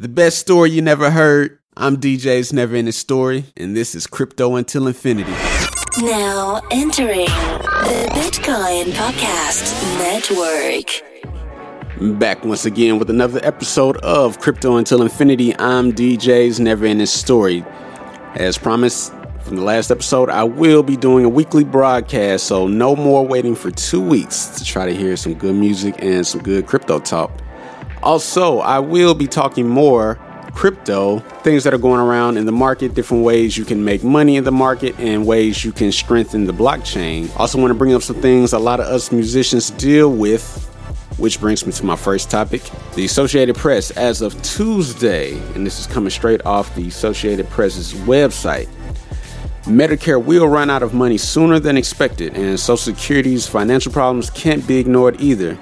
The best story you never heard. I'm DJ's Never Ending Story, and this is Crypto Until Infinity. Now entering the Bitcoin Podcast Network. Back once again with another episode of Crypto Until Infinity. I'm DJ's Never Ending Story. As promised from the last episode, I will be doing a weekly broadcast, so no more waiting for two weeks to try to hear some good music and some good crypto talk. Also, I will be talking more crypto, things that are going around in the market, different ways you can make money in the market, and ways you can strengthen the blockchain. Also, want to bring up some things a lot of us musicians deal with. Which brings me to my first topic. The Associated Press, as of Tuesday, and this is coming straight off the Associated Press's website, Medicare will run out of money sooner than expected, and Social Security's financial problems can't be ignored either.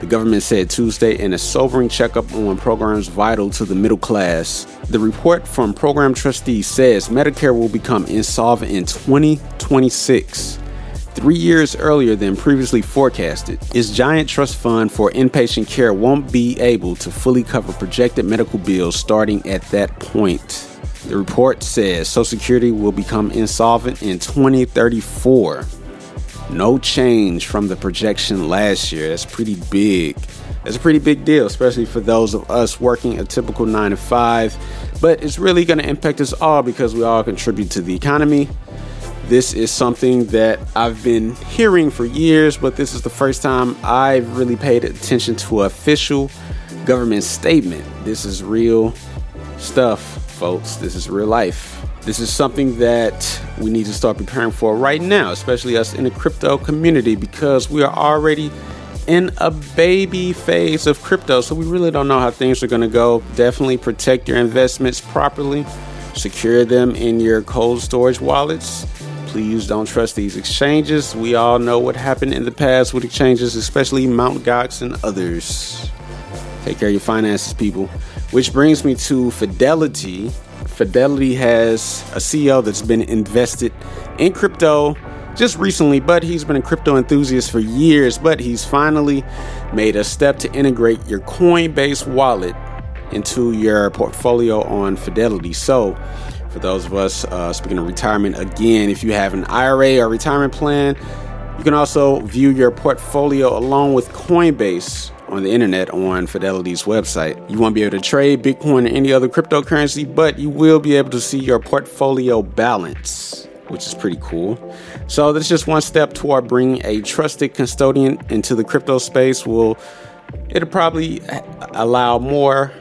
The government said Tuesday in a sobering checkup on programs vital to the middle class. The report from program trustees says Medicare will become insolvent in 2026, three years earlier than previously forecasted. Its giant trust fund for inpatient care won't be able to fully cover projected medical bills starting at that point. The report says Social Security will become insolvent in 2034. No change from the projection last year. That's pretty big. That's a pretty big deal, especially for those of us working a typical 9 to 5. But it's really going to impact us all because we all contribute to the economy. This is something that I've been hearing for years, but this is the first time I've really paid attention to official government statement. This is real stuff, folks. This is real life. This is something that we need to start preparing for right now, especially us in the crypto community, because we are already in a baby phase of crypto. So we really don't know how things are going to go. Definitely protect your investments properly, secure them in your cold storage wallets. Please don't trust these exchanges. We all know what happened in the past with exchanges, especially Mt. Gox and others. Take care of your finances, people. Which brings me to Fidelity Fidelity has a CEO that's been invested in crypto just recently, but he's been a crypto enthusiast for years. But he's finally made a step to integrate your Coinbase wallet into your portfolio on Fidelity. So, for those of us uh, speaking of retirement, again, if you have an IRA or retirement plan, you can also view your portfolio along with Coinbase on the internet on Fidelity's website. You won't be able to trade Bitcoin or any other cryptocurrency, but you will be able to see your portfolio balance, which is pretty cool. So that's just one step toward bringing a trusted custodian into the crypto space. Will it'll probably allow more,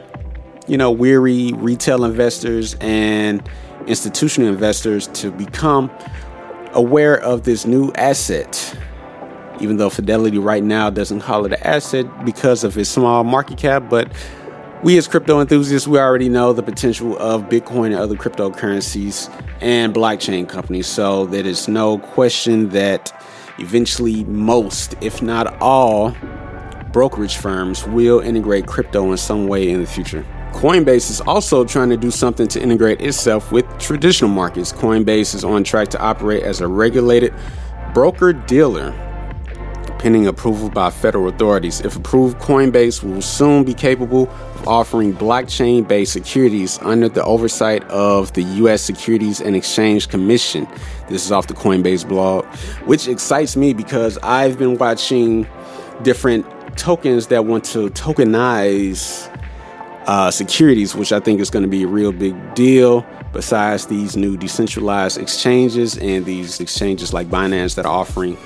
you know, weary retail investors and institutional investors to become aware of this new asset even though Fidelity right now doesn't call it an asset because of its small market cap. But we as crypto enthusiasts, we already know the potential of Bitcoin and other cryptocurrencies and blockchain companies. So there is no question that eventually most, if not all, brokerage firms will integrate crypto in some way in the future. Coinbase is also trying to do something to integrate itself with traditional markets. Coinbase is on track to operate as a regulated broker dealer pending approval by federal authorities. If approved, Coinbase will soon be capable of offering blockchain based securities under the oversight of the U.S. Securities and Exchange Commission. This is off the Coinbase blog, which excites me because I've been watching different tokens that want to tokenize uh, securities, which I think is going to be a real big deal. Besides these new decentralized exchanges and these exchanges like Binance that are offering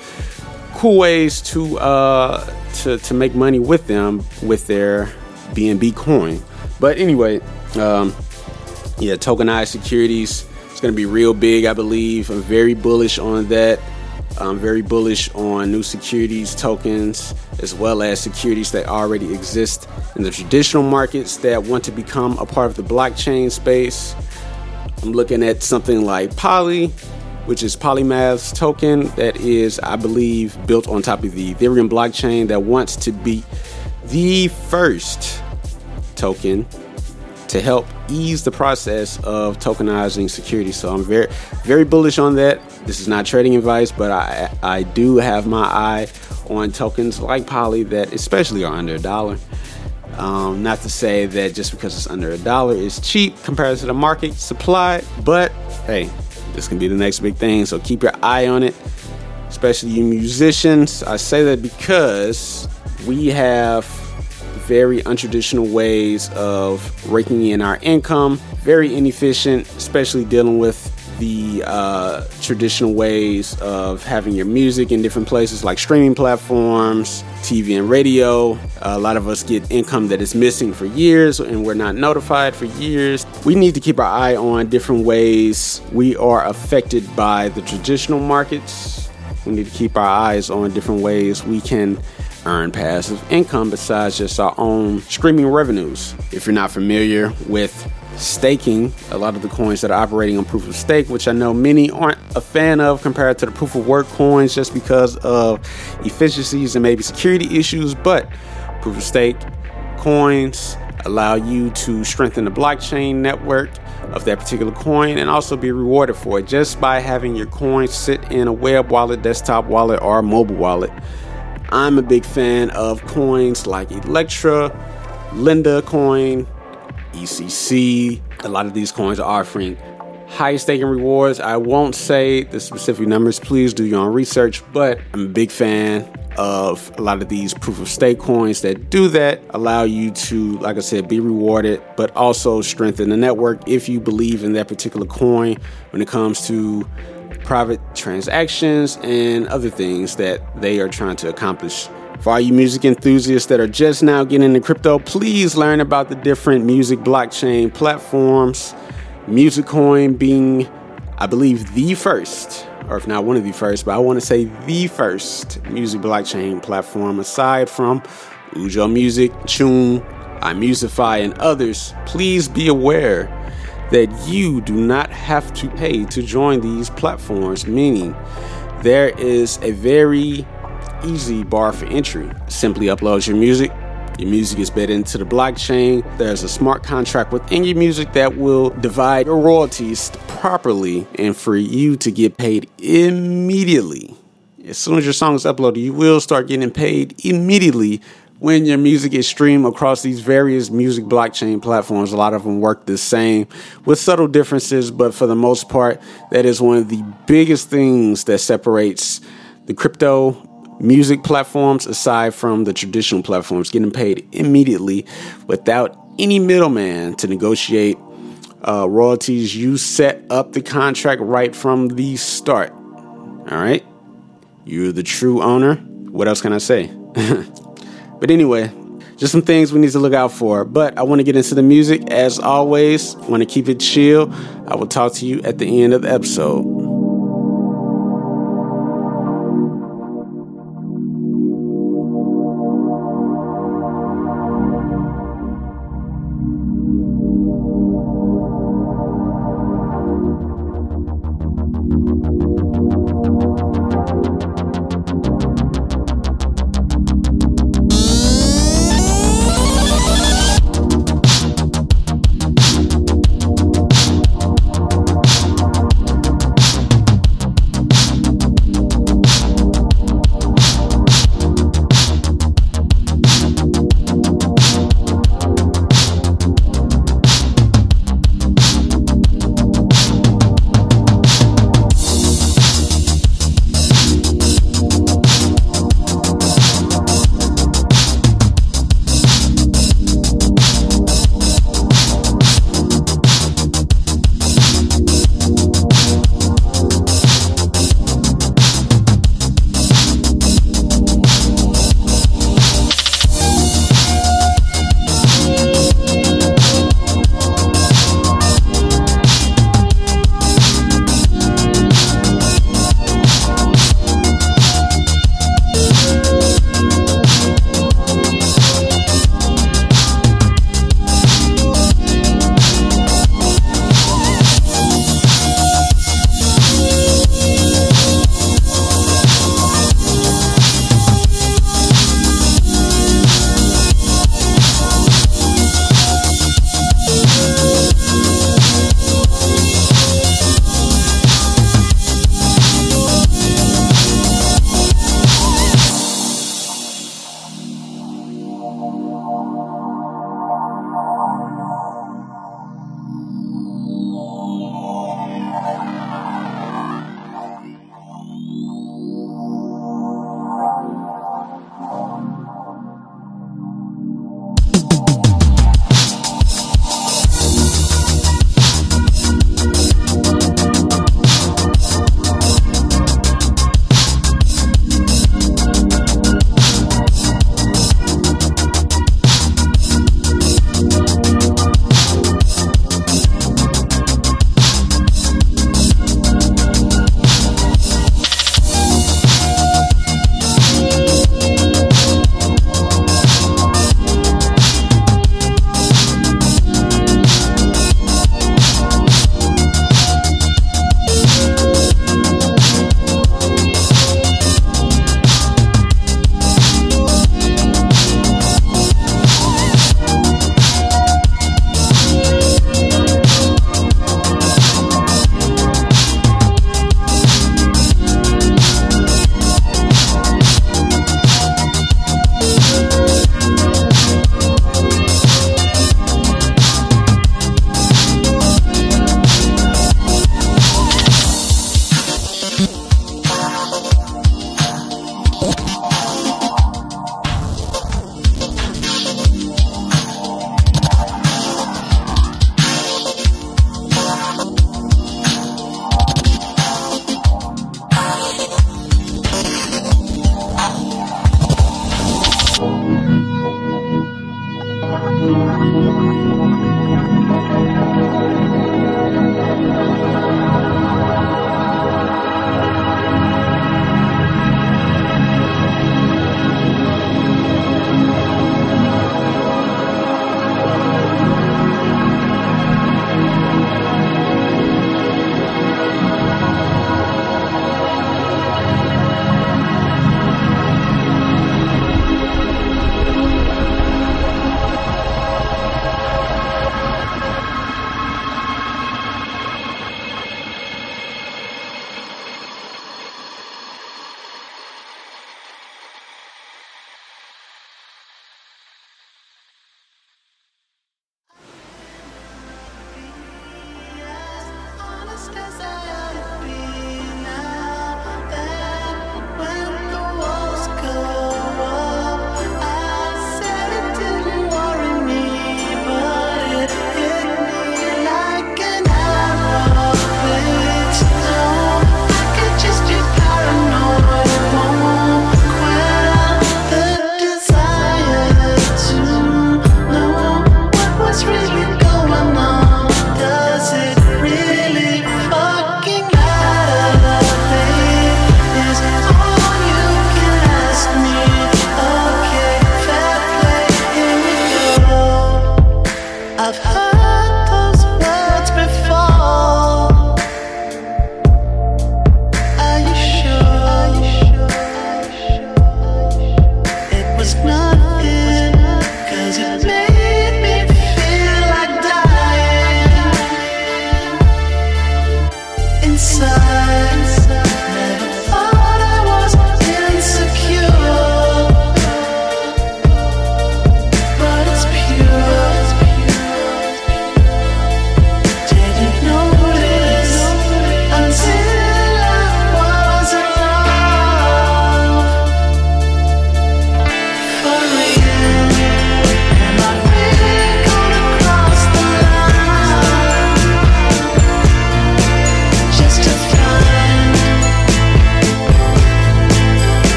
cool ways to uh, to to make money with them with their BNB coin. But anyway, um, yeah, tokenized securities. It's going to be real big, I believe. I'm very bullish on that. I'm very bullish on new securities tokens as well as securities that already exist in the traditional markets that want to become a part of the blockchain space. I'm looking at something like Poly, which is Polymath's token that is, I believe, built on top of the Ethereum blockchain that wants to be the first token to help ease the process of tokenizing security. So I'm very, very bullish on that. This is not trading advice, but I, I do have my eye on tokens like Poly that especially are under a dollar. Um, not to say that just because it's under a dollar is cheap compared to the market supply, but hey, this can be the next big thing. So keep your eye on it, especially you musicians. I say that because we have very untraditional ways of raking in our income, very inefficient, especially dealing with the uh, traditional ways of having your music in different places like streaming platforms, TV and radio. a lot of us get income that is missing for years and we're not notified for years. We need to keep our eye on different ways we are affected by the traditional markets. We need to keep our eyes on different ways we can earn passive income besides just our own streaming revenues. If you're not familiar with staking a lot of the coins that are operating on proof of stake, which I know many aren't a fan of compared to the proof of work coins just because of efficiencies and maybe security issues. But proof of stake coins allow you to strengthen the blockchain network of that particular coin and also be rewarded for it just by having your coin sit in a web wallet, desktop wallet, or mobile wallet. I'm a big fan of coins like Electra, Lenda coin, ECC. A lot of these coins are offering high staking rewards. I won't say the specific numbers, please do your own research, but I'm a big fan of a lot of these proof of stake coins that do that, allow you to, like I said, be rewarded, but also strengthen the network if you believe in that particular coin when it comes to private transactions and other things that they are trying to accomplish for all you music enthusiasts that are just now getting into crypto, please learn about the different music blockchain platforms. Musicoin being, I believe, the first, or if not one of the first, but I want to say the first music blockchain platform aside from Ujo Music, Tune, iMusify, and others. Please be aware that you do not have to pay to join these platforms, meaning there is a very easy bar for entry. Simply upload your music. Your music is bid into the blockchain. There's a smart contract within your music that will divide your royalties properly and for you to get paid immediately. As soon as your song is uploaded, you will start getting paid immediately when your music is streamed across these various music blockchain platforms. A lot of them work the same with subtle differences, but for the most part, that is one of the biggest things that separates the crypto music platforms aside from the traditional platforms getting paid immediately without any middleman to negotiate uh, royalties. You set up the contract right from the start. All right? You're the true owner. What else can I say? but anyway, just some things we need to look out for. But I want to get into the music. As always, want to keep it chill. I will talk to you at the end of the episode.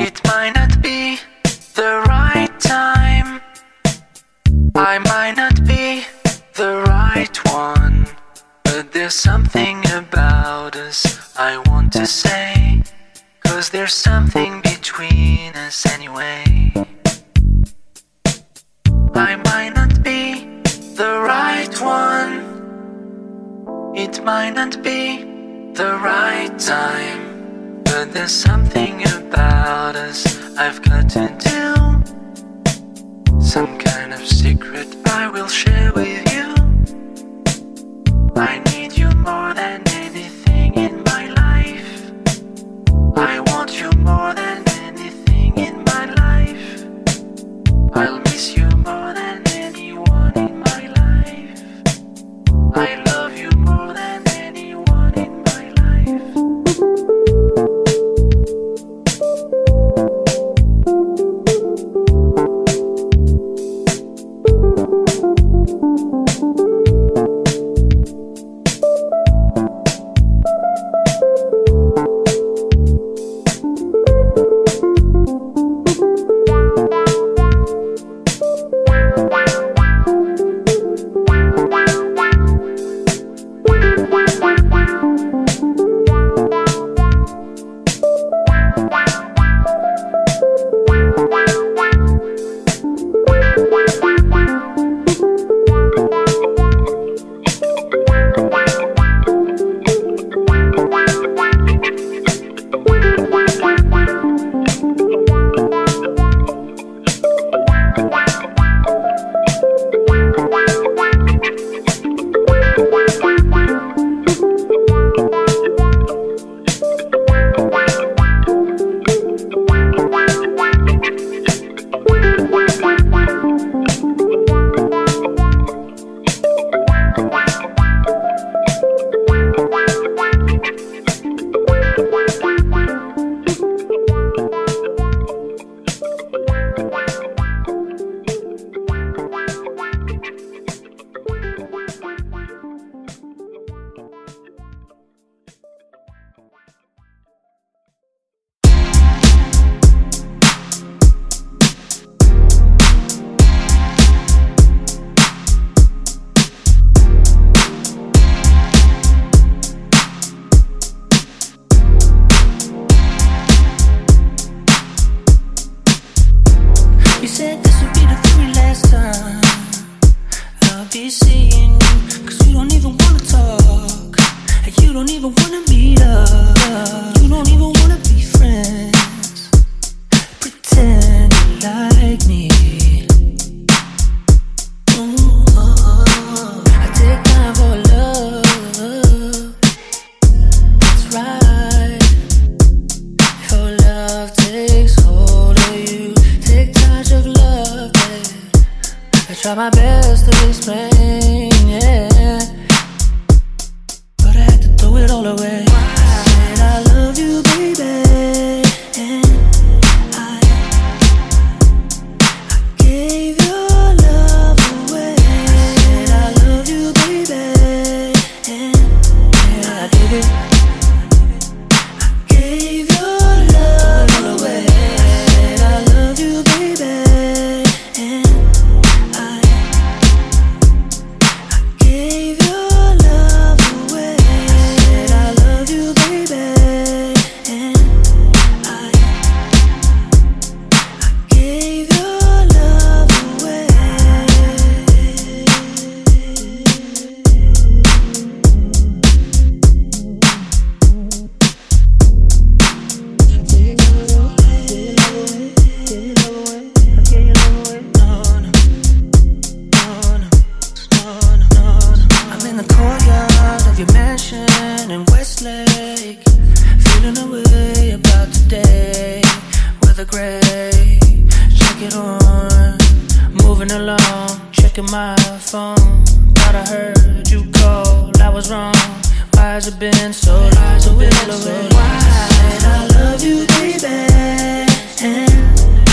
It might not be the right time. I might not be the right one. But there's something about us I want to say. Cause there's something between us anyway. I might not be the right one. It might not be the right time. But there's something about us I've got to do. Some kind of secret I will share with you. I need you more than anything in my life. I want you more than anything in my life. I'll miss you more than anyone in my life. I love away the gray. Check it on. Moving along, checking my phone. Thought I heard you call, I was wrong. Why has it been so long? So been so why? I love you, baby. And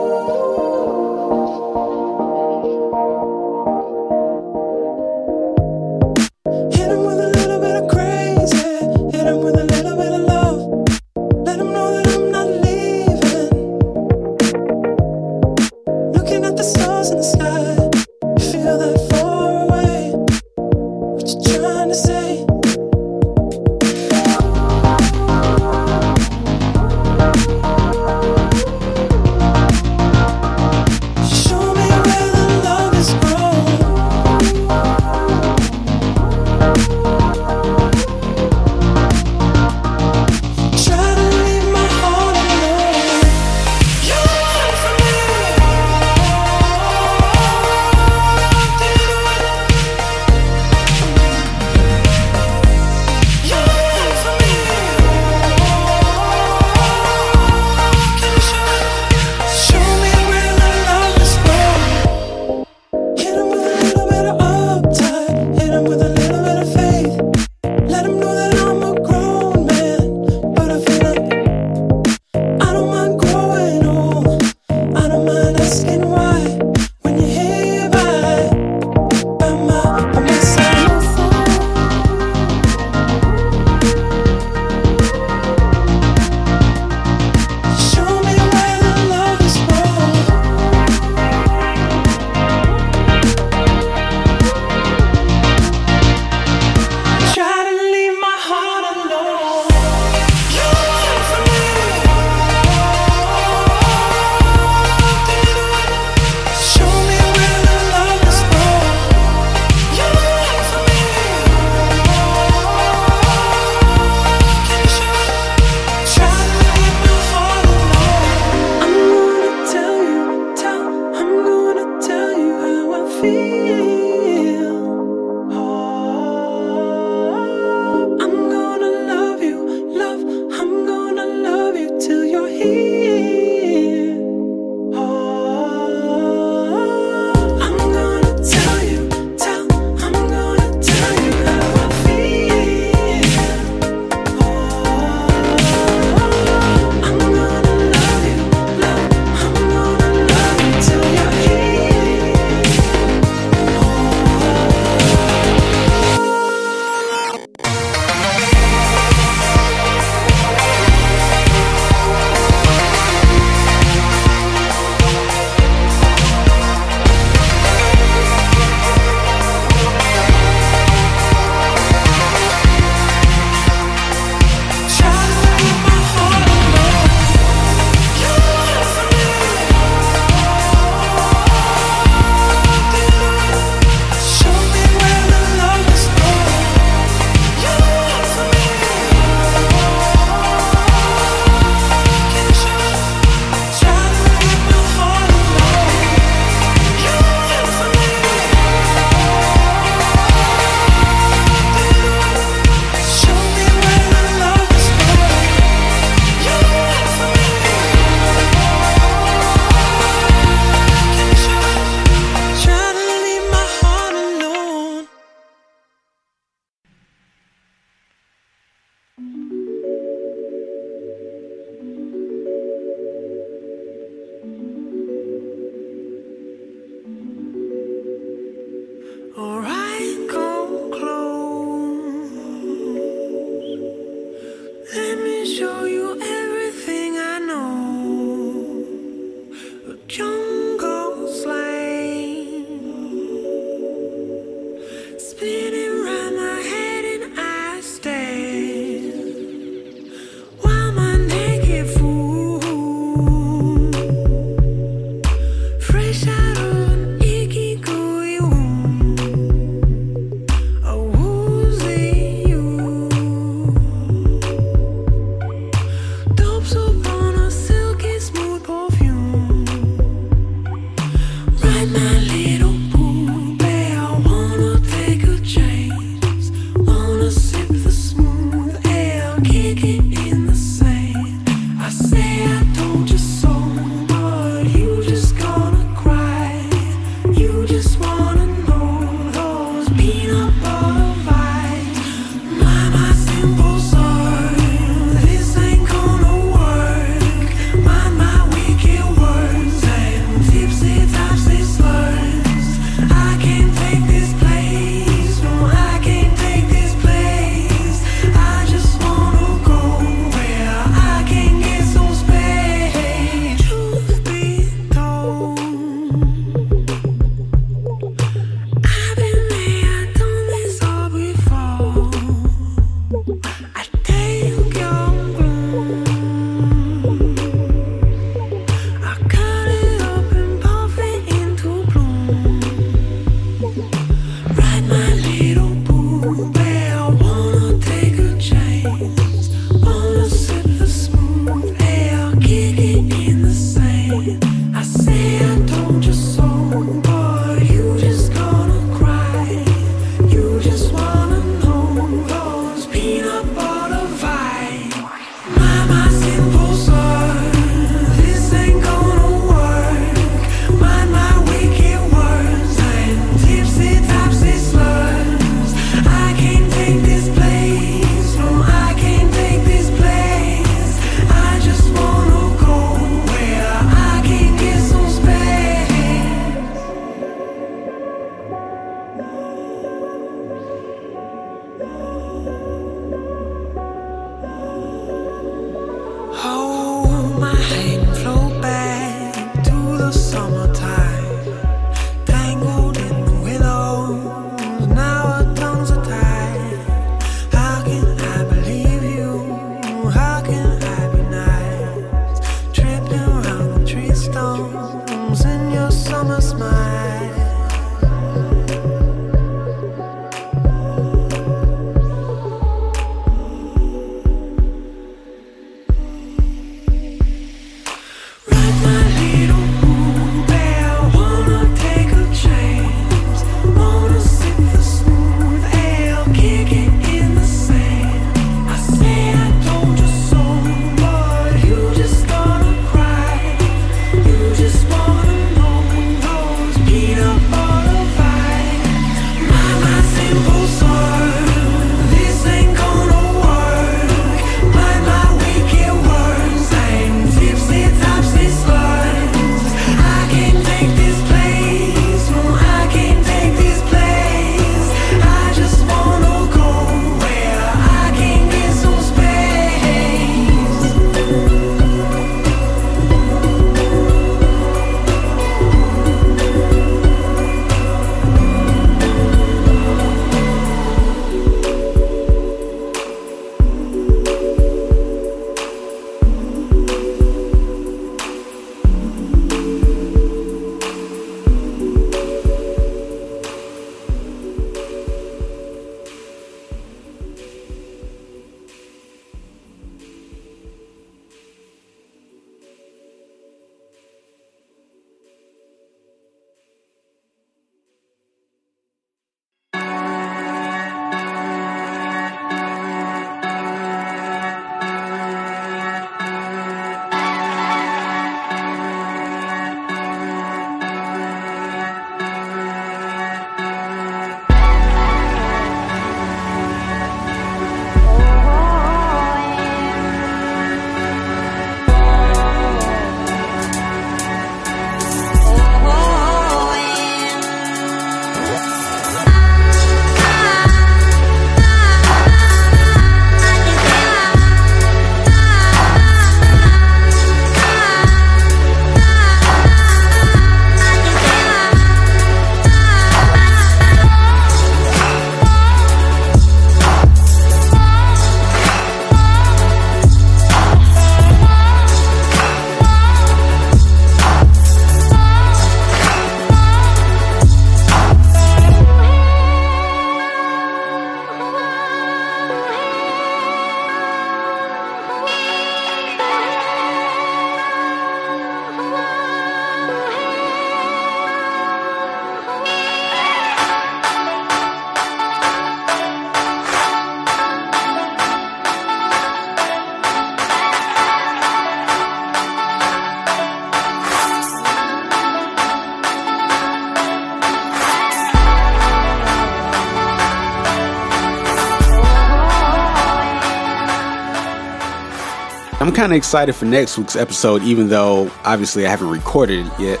kind of excited for next week's episode, even though obviously I haven't recorded it yet.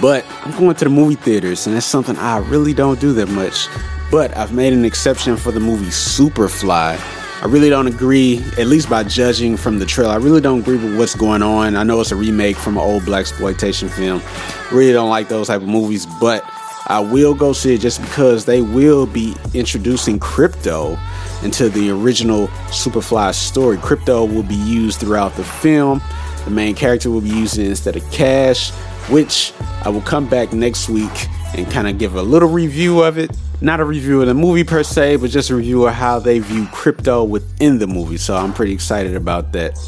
But I'm going to the movie theaters, and that's something I really don't do that much. But I've made an exception for the movie Superfly. I really don't agree, at least by judging from the trailer. I really don't agree with what's going on. I know it's a remake from an old black exploitation film. Really don't like those type of movies, but I will go see it just because they will be introducing crypto into the original Superfly story. Crypto will be used throughout the film. The main character will be used instead of Cash, which I will come back next week and kind of give a little review of it. Not a review of the movie per se, but just a review of how they view crypto within the movie. So I'm pretty excited about that.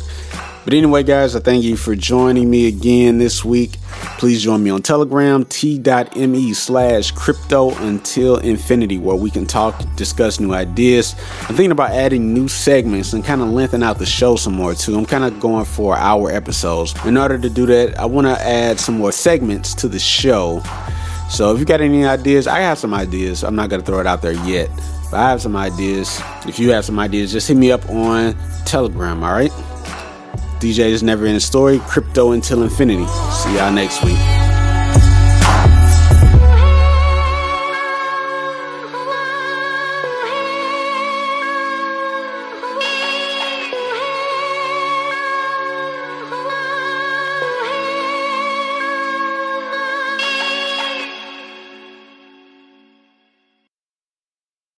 But anyway, guys, I thank you for joining me again this week. Please join me on Telegram, t.me slash crypto until infinity, where we can talk, discuss new ideas. I'm thinking about adding new segments and kind of lengthen out the show some more too. I'm kind of going for hour episodes. In order to do that, I want to add some more segments to the show. So if you got any ideas, I have some ideas. I'm not going to throw it out there yet. But I have some ideas. If you have some ideas, just hit me up on Telegram, all right? DJ's Never Ending Story, Crypto Until Infinity. See y'all next week.